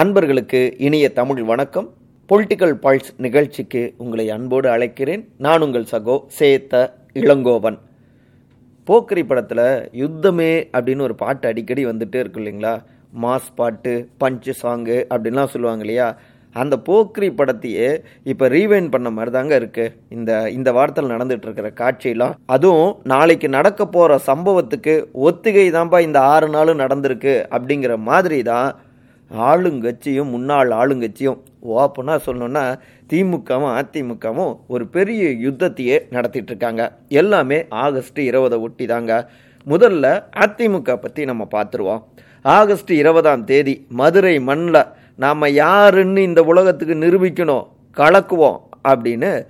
அன்பர்களுக்கு இனிய தமிழ் வணக்கம். பொலிட்டிக்கல் பல்ஸ் நிகழ்ச்சிக்கு உங்களை அன்போடு அழைக்கிறேன். நான் உங்கள் சகோ சேத்த இளங்கோவன். போக்கரி படத்தில் யுத்தமே அப்படின்னு ஒரு பாட்டு அடிக்கடி வந்துட்டே இருக்கு இல்லைங்களா? மாஸ் பாட்டு பஞ்சு சாங்கு அப்படின்லாம் சொல்லுவாங்க இல்லையா? அந்த போக்ரி படத்தையே இப்போ ரீவைன் பண்ண மாதிரி தாங்க இருக்கு. இந்த இந்த வாரத்தில் நடந்துட்டு இருக்கிற காட்சியெல்லாம். அதுவும் நாளைக்கு நடக்க போகிற சம்பவத்துக்கு ஒத்திகை தான்ப்பா இந்த ஆறு நாளும் நடந்திருக்கு அப்படிங்கிற மாதிரி தான் ஆளுங்கட்சியும் முன்னாள் ஆளுங்கட்சியும் ஓப்பனாக சொல்லணுன்னா திமுகவும் அதிமுகவும் ஒரு பெரிய யுத்தத்தையே நடத்திட்டு இருக்காங்க எல்லாமே ஆகஸ்ட் இருபதை ஒட்டி தாங்க முதல்ல அதிமுக பற்றி நம்ம பார்த்துருவோம். ஆகஸ்ட் இருபதாம் தேதி மதுரை மண்ணில் நாம் யாருன்னு இந்த உலகத்துக்கு நிரூபிக்கணும் கலக்குவோம் அப்படின்னு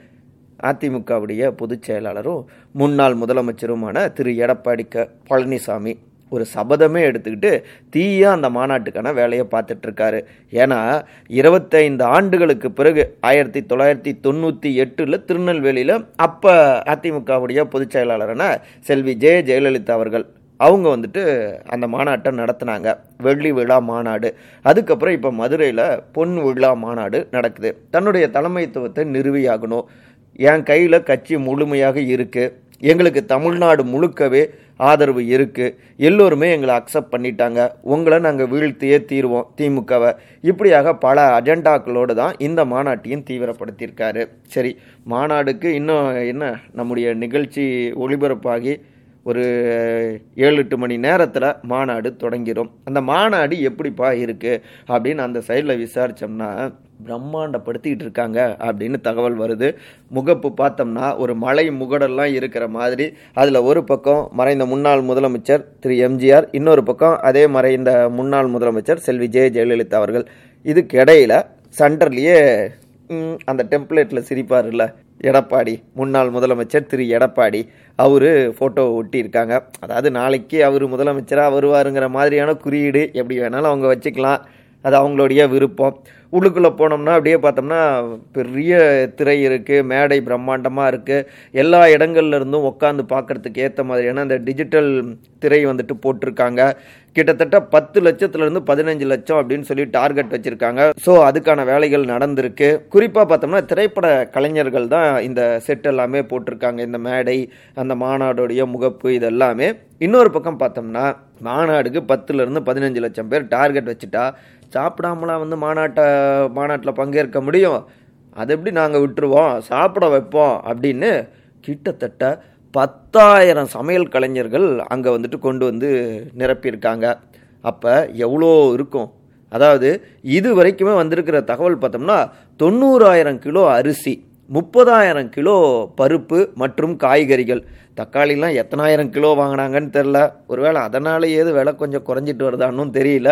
அதிமுகவுடைய பொதுச் செயலாளரும் முன்னாள் முதலமைச்சருமான திரு. எடப்பாடி க பழனிசாமி ஒரு சபதமே எடுத்துக்கிட்டு தீயாக அந்த மாநாட்டுக்கான வேலையை பார்த்துட்ருக்காரு. ஏன்னா இருபத்தைந்து ஆண்டுகளுக்கு பிறகு ஆயிரத்தி தொள்ளாயிரத்தி தொண்ணூற்றி எட்டில் திருநெல்வேலியில் அப்போ அதிமுகவுடைய பொதுச் செயலாளரான செல்வி ஜெய ஜெயலலிதா அவர்கள் அவங்க வந்துட்டு அந்த மாநாட்டை நடத்தினாங்க. வெள்ளி விழா மாநாடு. அதுக்கப்புறம் இப்போ மதுரையில் பொன் விழா மாநாடு நடக்குது. தன்னுடைய தலைமைத்துவத்தை நிறுவியாகணும். என் கையில் கட்சி முழுமையாக இருக்குது எங்களுக்கு தமிழ்நாடு முழுக்கவே ஆதரவு இருக்குது எல்லோருமே எங்களை அக்செப்ட் பண்ணிட்டாங்க. உங்களை நாங்கள் வீழ்த்தியே தீர்வோம் திமுகவை. இப்படியாக பல அஜெண்டாக்களோடு தான் இந்த மாநாட்டையும் தீவிரப்படுத்தியிருக்காரு. சரி மாநாடுக்கு இன்னும் என்ன? நம்முடைய நிகழ்ச்சி ஒளிபரப்பாகி ஒரு ஏழு எட்டு மணி நேரத்தில் மாநாடு தொடங்கிடும் அந்த மாநாடு எப்படிப்பா இருக்குது அப்படின்னு அந்த சைடில் விசாரித்தோம்னா பிரம்மாண்டப்படுத்திக்கிட்டு இருக்காங்க அப்படின்னு தகவல் வருது. முகப்பு பார்த்தோம்னா ஒரு மலை முகடெல்லாம் இருக்கிற மாதிரி. அதில் ஒரு பக்கம் மறைந்த முன்னாள் முதலமைச்சர் திரு எம்ஜிஆர் இன்னொரு பக்கம் அதே மறைந்த முன்னாள் முதலமைச்சர் செல்வி ஜெய ஜெயலலிதா அவர்கள். இதுக்கிடையில் சென்டர்லேயே அந்த டெம்ப்ளேட்டில் சிரிப்பார்ல எடப்பாடி முன்னாள் முதலமைச்சர் திரு எடப்பாடி அவர் ஃபோட்டோ ஒட்டியிருக்காங்க. அதாவது நாளைக்கு அவர் முதலமைச்சராக வருவாருங்கிற மாதிரியான குறியீடு எப்படி வேணாலும் அவங்க வச்சுக்கலாம். அது அவங்களுடைய விருப்பம். உள்ளுக்குள்ளே போனோம்னா அப்படியே பார்த்தோம்னா பெரிய திரை இருக்குது மேடை பிரம்மாண்டமாக இருக்குது எல்லா இடங்கள்ல இருந்தும் உட்காந்து பார்க்குறதுக்கு ஏற்ற மாதிரியான அந்த டிஜிட்டல் திரை வந்துட்டு போட்டிருக்காங்க. கிட்டத்தட்ட பத்து லட்சத்துலேருந்து பதினஞ்சு லட்சம் அப்படின்னு சொல்லி டார்கெட் வச்சுருக்காங்க. ஸோ அதுக்கான வேலைகள் நடந்திருக்கு. குறிப்பாக பார்த்தோம்னா திரைப்பட கலைஞர்கள் தான் இந்த செட் எல்லாமே போட்டிருக்காங்க. இந்த மேடை அந்த மாநாடுடைய முகப்பு இதெல்லாமே. இன்னொரு பக்கம் பார்த்தோம்னா மாநாடுக்கு பத்துலேருந்து பதினஞ்சு லட்சம் பேர் டார்கெட் வச்சுட்டா சாப்பிடாமலாம் வந்து மாநாட்டை மாநாட்டில் பங்கேற்க முடியும். அது எப்படி நாங்கள் விட்டுருவோம்? சாப்பிட வைப்போம் அப்படின்னு கிட்டத்தட்ட பத்தாயிரம் சமையல் கலைஞர்கள் அங்கே வந்துட்டு கொண்டு வந்து நிரப்பியிருக்காங்க. அப்போ எவ்வளோ இருக்கும்? அதாவது இது வரைக்குமே வந்திருக்கிற தகவல் பார்த்தோம்னா தொண்ணூறாயிரம் கிலோ அரிசி முப்பதாயிரம் கிலோ பருப்பு மற்றும் காய்கறிகள். தக்காளிலாம் எத்தனாயிரம் கிலோ வாங்கினாங்கன்னு தெரில ஒருவேளை அதனாலேயே விலை கொஞ்சம் குறைஞ்சிட்டு வருதான்னு தெரியல.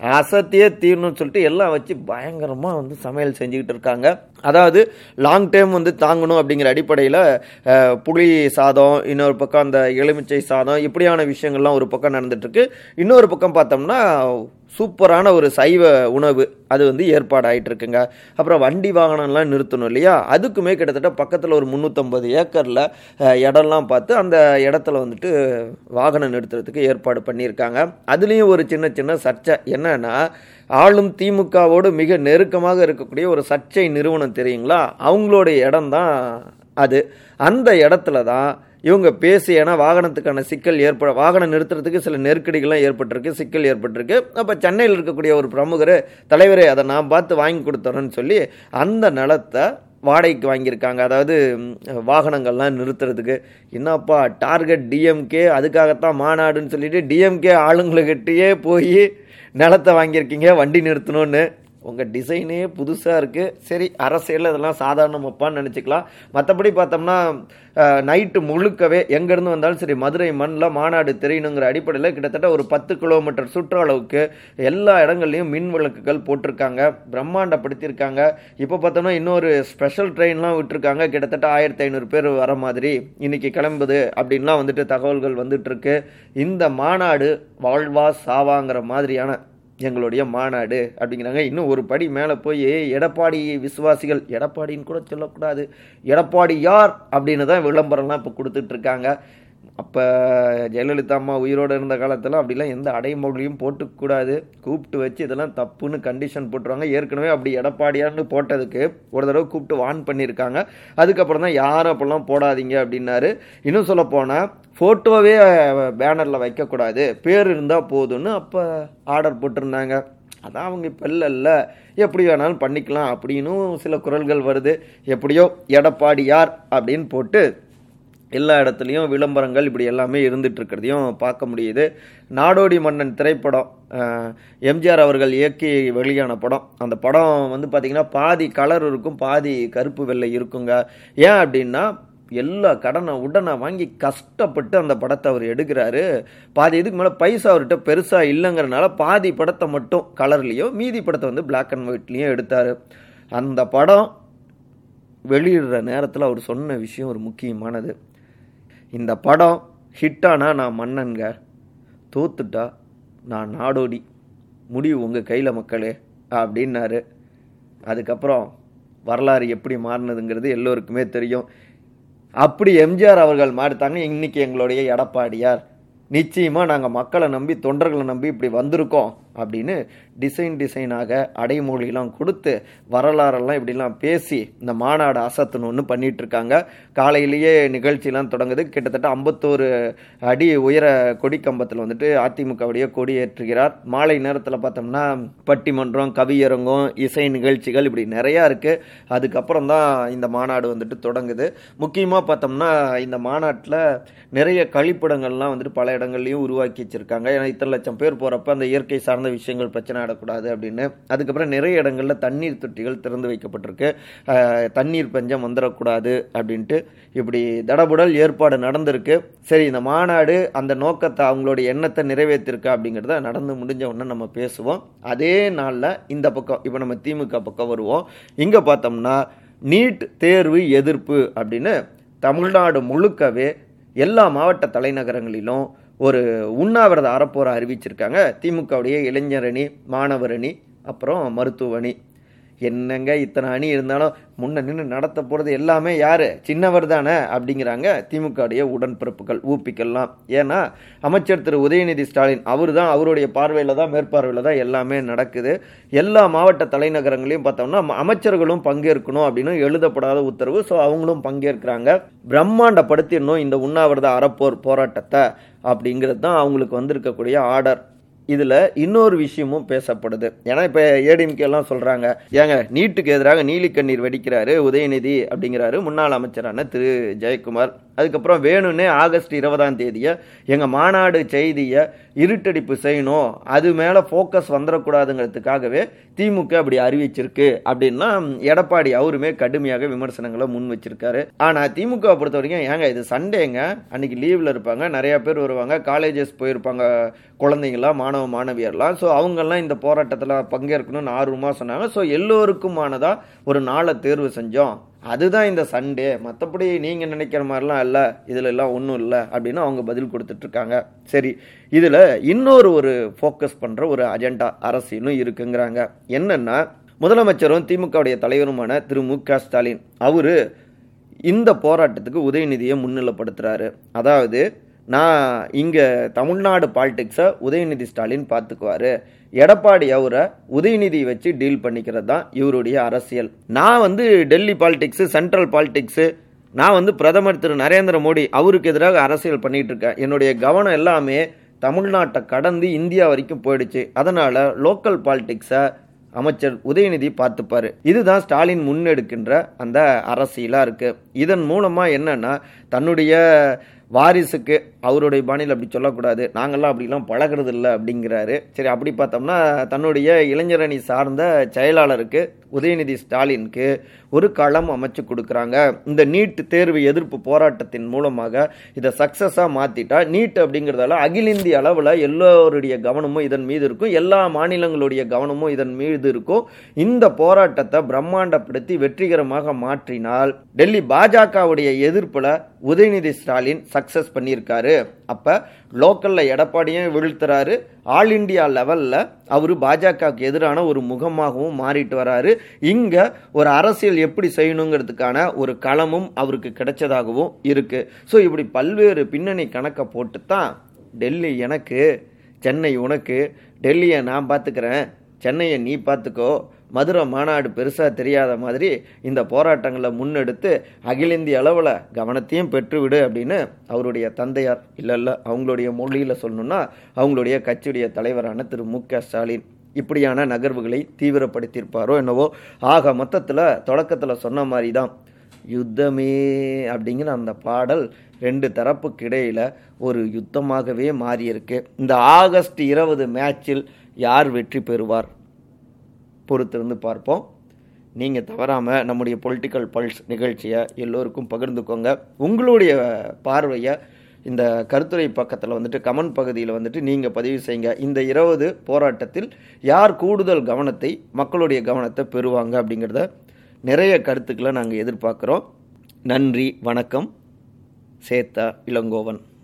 அசத்தியே தீரணும்னு சொல்லிட்டு எல்லாம் வச்சு பயங்கரமாக வந்து சமையல் செஞ்சுக்கிட்டு இருக்காங்க. அதாவது லாங் டைம் வந்து தாங்கணும் அப்படிங்கிற அடிப்படையில் புளி சாதம் இன்னொரு பக்கம் அந்த எலுமிச்சை சாதம் இப்படியான விஷயங்கள்லாம் ஒரு பக்கம் நடந்துட்டுருக்கு இன்னொரு பக்கம் பார்த்தோம்னா சூப்பரான ஒரு சைவ உணவு. அது வந்து ஏற்பாடாயிட்டு இருக்குங்க அப்புறம் வண்டி வாகனம்லாம் நிறுத்தணும் இல்லையா? அதுக்குமே கிட்டத்தட்ட பக்கத்தில் ஒரு முந்நூற்றம்பது ஏக்கரில் இடம்லாம் பார்த்து அந்த இடத்துல வந்துட்டு வாகனம் நிறுத்துறதுக்கு ஏற்பாடு பண்ணியிருக்காங்க. அதுலேயும் ஒரு சின்ன சின்ன சர்ச்சை என்னன்னா ஆளும் திமுகவோடு மிக நெருக்கமாக இருக்கக்கூடிய ஒரு சர்ச்சை நிறுவனம் தெரியுங்களா? அவங்களுடைய இடம் தான் அது. அந்த இடத்துல தான் இவங்க பேசி ஏன்னா வாகனத்துக்கான சிக்கல் ஏற்பட வாகனம் நிறுத்துறதுக்கு சில நெருக்கடிகள்லாம் ஏற்பட்டிருக்கு சிக்கல் ஏற்பட்டிருக்கு. அப்போ சென்னையில் இருக்கக்கூடிய ஒரு பிரமுகர் தலைவரே அதை நான் பார்த்து வாங்கி கொடுத்துறேன்னு சொல்லி அந்த நிலத்தை வாடகைக்கு வாங்கியிருக்காங்க. அதாவது வாகனங்கள்லாம் நிறுத்துறதுக்கு. என்னப்பா டார்கெட் டிஎம்கே அதுக்காகத்தான் மாநாடுன்னு சொல்லிட்டு டிஎம்கே ஆளுங்களுக்கிட்டேயே போய் நிலத்தை வாங்கியிருக்கீங்க வண்டி நிறுத்தணும்னு. உங்கள் டிசைனே புதுசாக இருக்குது சரி அரசியல் இதெல்லாம் சாதாரணமாப்பான்னு நினச்சிக்கலாம். மற்றபடி பார்த்தோம்னா நைட்டு முழுக்கவே எங்கேருந்து வந்தாலும் சரி மதுரை மண்ணில் மாநாடு தெரியணுங்கிற அடிப்படையில் கிட்டத்தட்ட ஒரு பத்து கிலோமீட்டர் சுற்றளவுக்கு எல்லா இடங்கள்லையும் மின் விளக்குகள் போட்டிருக்காங்க. பிரம்மாண்டப்படுத்தியிருக்காங்க. இப்போ பார்த்தோம்னா இன்னொரு ஸ்பெஷல் ட்ரெயின்லாம் விட்டுருக்காங்க. கிட்டத்தட்ட ஆயிரத்தி ஐநூறு பேர் வர மாதிரி இன்னைக்கு கிளம்புது அப்படின்லாம் வந்துட்டு தகவல்கள் வந்துட்டுருக்கு இந்த மாநாடு வாழ்வா சாவாங்கிற மாதிரியான எங்களுடைய மாநாடு அப்படிங்கிறாங்க. இன்னும் ஒரு படி மேலே போய் எடப்பாடி விசுவாசிகள் எடப்பாடின்னு கூட சொல்லக்கூடாது. எடப்பாடி யார்? அப்படின்னு தான் விளம்பரம்லாம் இப்போ கொடுத்துட்ருக்காங்க அப்போ ஜெயலலிதா அம்மா உயிரோடு இருந்த காலத்தில் அப்படிலாம் எந்த அடைமொழியும் போட்டுக்கூடாது. கூப்பிட்டு வச்சு இதெல்லாம் தப்புன்னு கண்டிஷன் போட்டுருவாங்க. ஏற்கனவே அப்படி எடப்பாடியான்னு போட்டதுக்கு ஒரு தடவை கூப்பிட்டு வான் பண்ணியிருக்காங்க அதுக்கப்புறம் தான் யாரும் அப்படிலாம் போடாதீங்க அப்படின்னாரு. இன்னும் சொல்ல போனால் ஃபோட்டோவே பேனரில் வைக்கக்கூடாது. பேர் இருந்தால் போதும்னு அப்போ ஆர்டர் போட்டிருந்தாங்க. அதான் அவங்க இப்போ இல்லைல்ல எப்படி வேணாலும் பண்ணிக்கலாம். அப்படின்னும் சில குரல்கள் வருது. எப்படியோ எடப்பாடியார் அப்படின்னு போட்டு எல்லா இடத்துலையும் விளம்பரங்கள் இப்படி எல்லாமே இருந்துகிட்ருக்கிறதையும் பார்க்க முடியுது. நாடோடி மன்னன் திரைப்படம் எம்ஜிஆர் அவர்கள் இயக்கி வெளியான படம். அந்த படம் வந்து பார்த்திங்கன்னா பாதி கலர் இருக்கும் பாதி கருப்பு வெள்ளை இருக்குங்க. ஏன் அப்படின்னா எல்லா கடனை உடனே வாங்கி கஷ்டப்பட்டு அந்த படத்தை அவர் எடுக்கிறாரு. பாதி இதுக்கு மேலே பைசா அவர்கிட்ட பெருசாக இல்லைங்கிறனால பாதி படத்தை மட்டும் கலர்லேயும் மீதி படத்தை வந்து பிளாக் அண்ட் ஒயிட்லேயும் எடுத்தார். அந்த படம் வெளியிடுற நேரத்தில் அவர் சொன்ன விஷயம் ஒரு முக்கியமானது. இந்த படம் ஹிட்டானா நான் மன்னன்க? தோத்துட்டா நான் நாடோடி. முடிவு உங்கள் கையில் மக்களே அப்படின்னாரு. அதுக்கப்புறம் வரலாறு எப்படி மாறினதுங்கிறது எல்லோருக்குமே தெரியும். அப்படி எம்ஜிஆர் அவர்கள் மாறித்தாங்க இன்னைக்கு எங்களுடைய எடப்பாடியார். நிச்சயமாக நாங்கள் மக்களை நம்பி தொண்டர்களை நம்பி இப்படி வந்திருக்கோம். அப்படின்னு டிசைன் டிசைனாக அடைமொழிலாம் கொடுத்து வரலாறெல்லாம் இப்படிலாம் பேசி இந்த மாநாடு அசத்தணும்னு பண்ணிகிட்ருக்காங்க காலையிலேயே நிகழ்ச்சிலாம் தொடங்குது. கிட்டத்தட்ட ஐம்பத்தோரு அடி உயர கொடி கம்பத்தில் வந்துட்டு அதிமுகவுடைய கொடியேற்றுகிறார். மாலை நேரத்தில் பார்த்தோம்னா பட்டிமன்றம் கவியரங்கம் இசை நிகழ்ச்சிகள் இப்படி நிறையா இருக்குது அதுக்கப்புறம் தான் இந்த மாநாடு வந்துட்டு தொடங்குது. முக்கியமாக பார்த்தோம்னா இந்த மாநாட்டில் நிறைய கழிப்பிடங்கள்லாம் வந்துட்டு பல இடங்கள்லையும் உருவாக்கி வச்சுருக்காங்க. ஏன்னா இத்தனை லட்சம் பேர் போகிறப்ப அந்த இயற்கை சார்ந்த விஷயங்கள் பிரச்சனை ஆடக்கூடாது அப்படின்னு. அதுக்கப்புறம் நிறைய இடங்களில் தண்ணீர் தொட்டிகள் திறந்து வைக்கப்பட்டிருக்கு. தண்ணீர் பஞ்சம் வந்துடக்கூடாது அப்படின்ட்டு இப்படி தடபுடல் ஏற்பாடு நடந்திருக்கு. சரி இந்த மாநாடு அந்த நோக்கத்தை அவங்களுடைய எண்ணத்தை நிறைவேற்றிருக்கா அப்படிங்கிறத நடந்து முடிஞ்ச உடனே நம்ம பேசுவோம். அதே நாளில் இந்த பக்கம் இப்போ நம்ம திமுக பக்கம் வருவோம். இங்கே பார்த்தோம்னா நீட் தேர்வு எதிர்ப்பு அப்படின்னு தமிழ்நாடு முழுக்கவே எல்லா மாவட்ட தலைநகரங்களிலும் ஒரு உண்ணாவிரத அறப்போரை அறிவிச்சிருக்காங்க. திமுகவுடைய இளைஞரணி மாணவரணி அப்புறம் மருத்துவ அணி. என்னங்க இத்தனை அணி இருந்தாலும் முன்ன நின்று நடத்த போகிறது எல்லாமே யார்? சின்னவர் தானே அப்படிங்கிறாங்க திமுகவுடைய உடன்பிறப்புகள் ஊப்பிக்கெல்லாம் ஏன்னா அமைச்சர் திரு உதயநிதி ஸ்டாலின் அவர் தான் அவருடைய பார்வையில் தான் மேற்பார்வையில் தான் எல்லாமே நடக்குது. எல்லா மாவட்ட தலைநகரங்களையும் பார்த்தோம்னா அமைச்சர்களும் பங்கேற்கணும் அப்படின்னு எழுதப்படாத உத்தரவு. ஸோ அவங்களும் பங்கேற்கிறாங்க. பிரம்மாண்டப்படுத்திடணும் இந்த உண்ணாவிரத அறப்போர் போராட்டத்தை அப்படிங்கிறது தான் அவங்களுக்கு வந்திருக்கக்கூடிய ஆர்டர். இதில் இன்னொரு விஷயமும் பேசப்படுது. ஏன்னா இப்போ ஏடிஎம்கே எல்லாம் சொல்கிறாங்க ஏங்க நீட்டுக்கு எதிராக நீலிக்கண்ணீர் வெடிக்கிறாரு உதயநிதி அப்படிங்கிறாரு முன்னாள் அமைச்சரான திரு. ஜெயக்குமார். அதுக்கப்புறம் வேணும்னே ஆகஸ்ட் இருபதாம் தேதியை எங்கள் மாநாடு செய்தியை இருட்டடிப்பு செய்யணும். அது மேலே ஃபோக்கஸ் வந்துடக்கூடாதுங்கிறதுக்காகவே திமுக அப்படி அறிவிச்சிருக்கு அப்படின்னா எடப்பாடி அவருமே கடுமையாக விமர்சனங்களை முன் வச்சிருக்காரு. ஆனால் திமுக பொறுத்த வரைக்கும் ஏங்க இது சண்டேங்க. அன்னைக்கு லீவில் இருப்பாங்க நிறைய பேர் வருவாங்க காலேஜஸ் போயிருப்பாங்க குழந்தைங்களாம் மாணவ மாணவியர்லாம். ஸோ அவங்கெல்லாம் இந்த போராட்டத்தில் பங்கேற்கணும்னு ஆர்வமாக சொன்னாங்க. ஸோ எல்லோருக்குமானதாக ஒரு நாளை தேர்வு செஞ்சோம். அதுதான் இந்த சண்டே மற்றபடி நீங்கள் நினைக்கிற மாதிரிலாம் இல்லை. இதில் எல்லாம் ஒன்றும் இல்லை அப்படின்னு அவங்க பதில் கொடுத்துட்ருக்காங்க சரி இதில் இன்னொரு ஒரு ஃபோக்கஸ் பண்ணுற ஒரு அஜெண்டா அரசியலும் இருக்குங்கிறாங்க. என்னென்னா முதலமைச்சரும் திமுகவுடைய தலைவருமான திரு. மு. க. ஸ்டாலின் அவர் இந்த போராட்டத்துக்கு உதயநிதியை முன்னிலைப்படுத்துகிறாரு அதாவது நான் இங்கே தமிழ்நாடு பாலிடிக்ஸை உதயநிதி ஸ்டாலின் பார்த்துக்குவாரு எடப்பாடி அவரை உதயநிதி வச்சு டீல் பண்ணிக்கிறது தான் இவருடைய அரசியல். நான் வந்து டெல்லி பாலிடிக்ஸு சென்ட்ரல் பாலிடிக்ஸு நான் வந்து பிரதமர் திரு நரேந்திர மோடி அவருக்கு எதிராக அரசியல் பண்ணிகிட்டு இருக்கேன். என்னுடைய கவனம் எல்லாமே தமிழ்நாட்டை கடந்து இந்தியா வரைக்கும் போயிடுச்சு. அதனால் லோக்கல் பாலிடிக்ஸை அமைச்சர் உதயநிதி பார்த்துப்பாரு இதுதான் ஸ்டாலின் முன்னெடுக்கின்ற அந்த அரசியலாக இருக்குது இதன் மூலமாக என்னென்னா தன்னுடைய வாரிசுக்கு அவருடைய பாணியில் அப்படி சொல்லக்கூடாது. நாங்கள்லாம் அப்படிலாம் பழகிறது இல்லை அப்படிங்கிறாரு. சரி அப்படி பார்த்தோம்னா தன்னுடைய இளைஞரணி சார்ந்த செயலாளருக்கு உதயநிதி ஸ்டாலினுக்கு ஒரு களம் அமைச்சு கொடுக்குறாங்க. இந்த நீட் தேர்வு எதிர்ப்பு போராட்டத்தின் மூலமாக இதை சக்ஸஸாக மாற்றிட்டா நீட் அப்படிங்கிறதால அகில இந்திய அளவில் எல்லோருடைய கவனமும் இதன் மீது இருக்கும். எல்லா மாநிலங்களுடைய கவனமும் இதன் மீது இருக்கும். இந்த போராட்டத்தை பிரம்மாண்டப்படுத்தி வெற்றிகரமாக மாற்றினால் டெல்லி பாஜகவுடைய எதிர்ப்பில் உதயநிதி ஸ்டாலின் சக்ஸஸ் பண்ணியிருக்காரு. அப்போ லோக்கலில் எடப்பாடியும் வீழ்த்துறாரு. ஆல் இண்டியா லெவலில் அவர் பாஜகவுக்கு எதிரான ஒரு முகமாகவும் மாறிட்டு வராரு. இங்கே ஒரு அரசியல் எப்படி செய்யணுங்கிறதுக்கான ஒரு களமும் அவருக்கு கிடைச்சதாகவும் இருக்குது ஸோ இப்படி பல்வேறு பின்னணி கணக்கை போட்டு தான் டெல்லி எனக்கு சென்னை உனக்கு டெல்லியை நான் பார்த்துக்கிறேன் சென்னையை நீ பார்த்துக்கோ மதுரை மாநாடு பெருசாக தெரியாத மாதிரி இந்த போராட்டங்களை முன்னெடுத்து அகில இந்திய அளவில் கவனத்தையும் பெற்றுவிடு அப்படின்னு அவருடைய தந்தையார் இல்லை இல்லை அவங்களுடைய மொழியில் சொல்லணும்னா அவங்களுடைய கட்சியுடைய தலைவரான திரு மு க ஸ்டாலின். இப்படியான நகர்வுகளை தீவிரப்படுத்தியிருப்பாரோ என்னவோ ஆக மொத்தத்தில் தொடக்கத்தில் சொன்ன மாதிரி தான் யுத்தமே அப்படிங்கிற அந்த பாடல் ரெண்டு தரப்புக்கு இடையில் ஒரு யுத்தமாகவே மாறியிருக்கு. இந்த ஆகஸ்ட் இருபது மேட்சில் யார் வெற்றி பெறுவார்? பொறுத்திருந்து பார்ப்போம். நீங்கள் தவறாமல் நம்முடைய பொலிட்டிக்கல் பல்ஸ் நிகழ்ச்சியை எல்லோருக்கும் பகிர்ந்துக்கோங்க. உங்களுடைய பார்வையை இந்த கருத்துரை பக்கத்தில் வந்துட்டு கமெண்ட் பகுதியில் வந்துட்டு நீங்கள் பதிவு செய்யுங்க. இந்த இருபது போராட்டத்தில் யார் கூடுதல் கவனத்தை மக்களுடைய கவனத்தை பெறுவாங்க அப்படிங்கிறத நிறைய கருத்துக்களை நாங்கள் எதிர்பார்க்குறோம். நன்றி வணக்கம். சேத்தா இளங்கோவன்.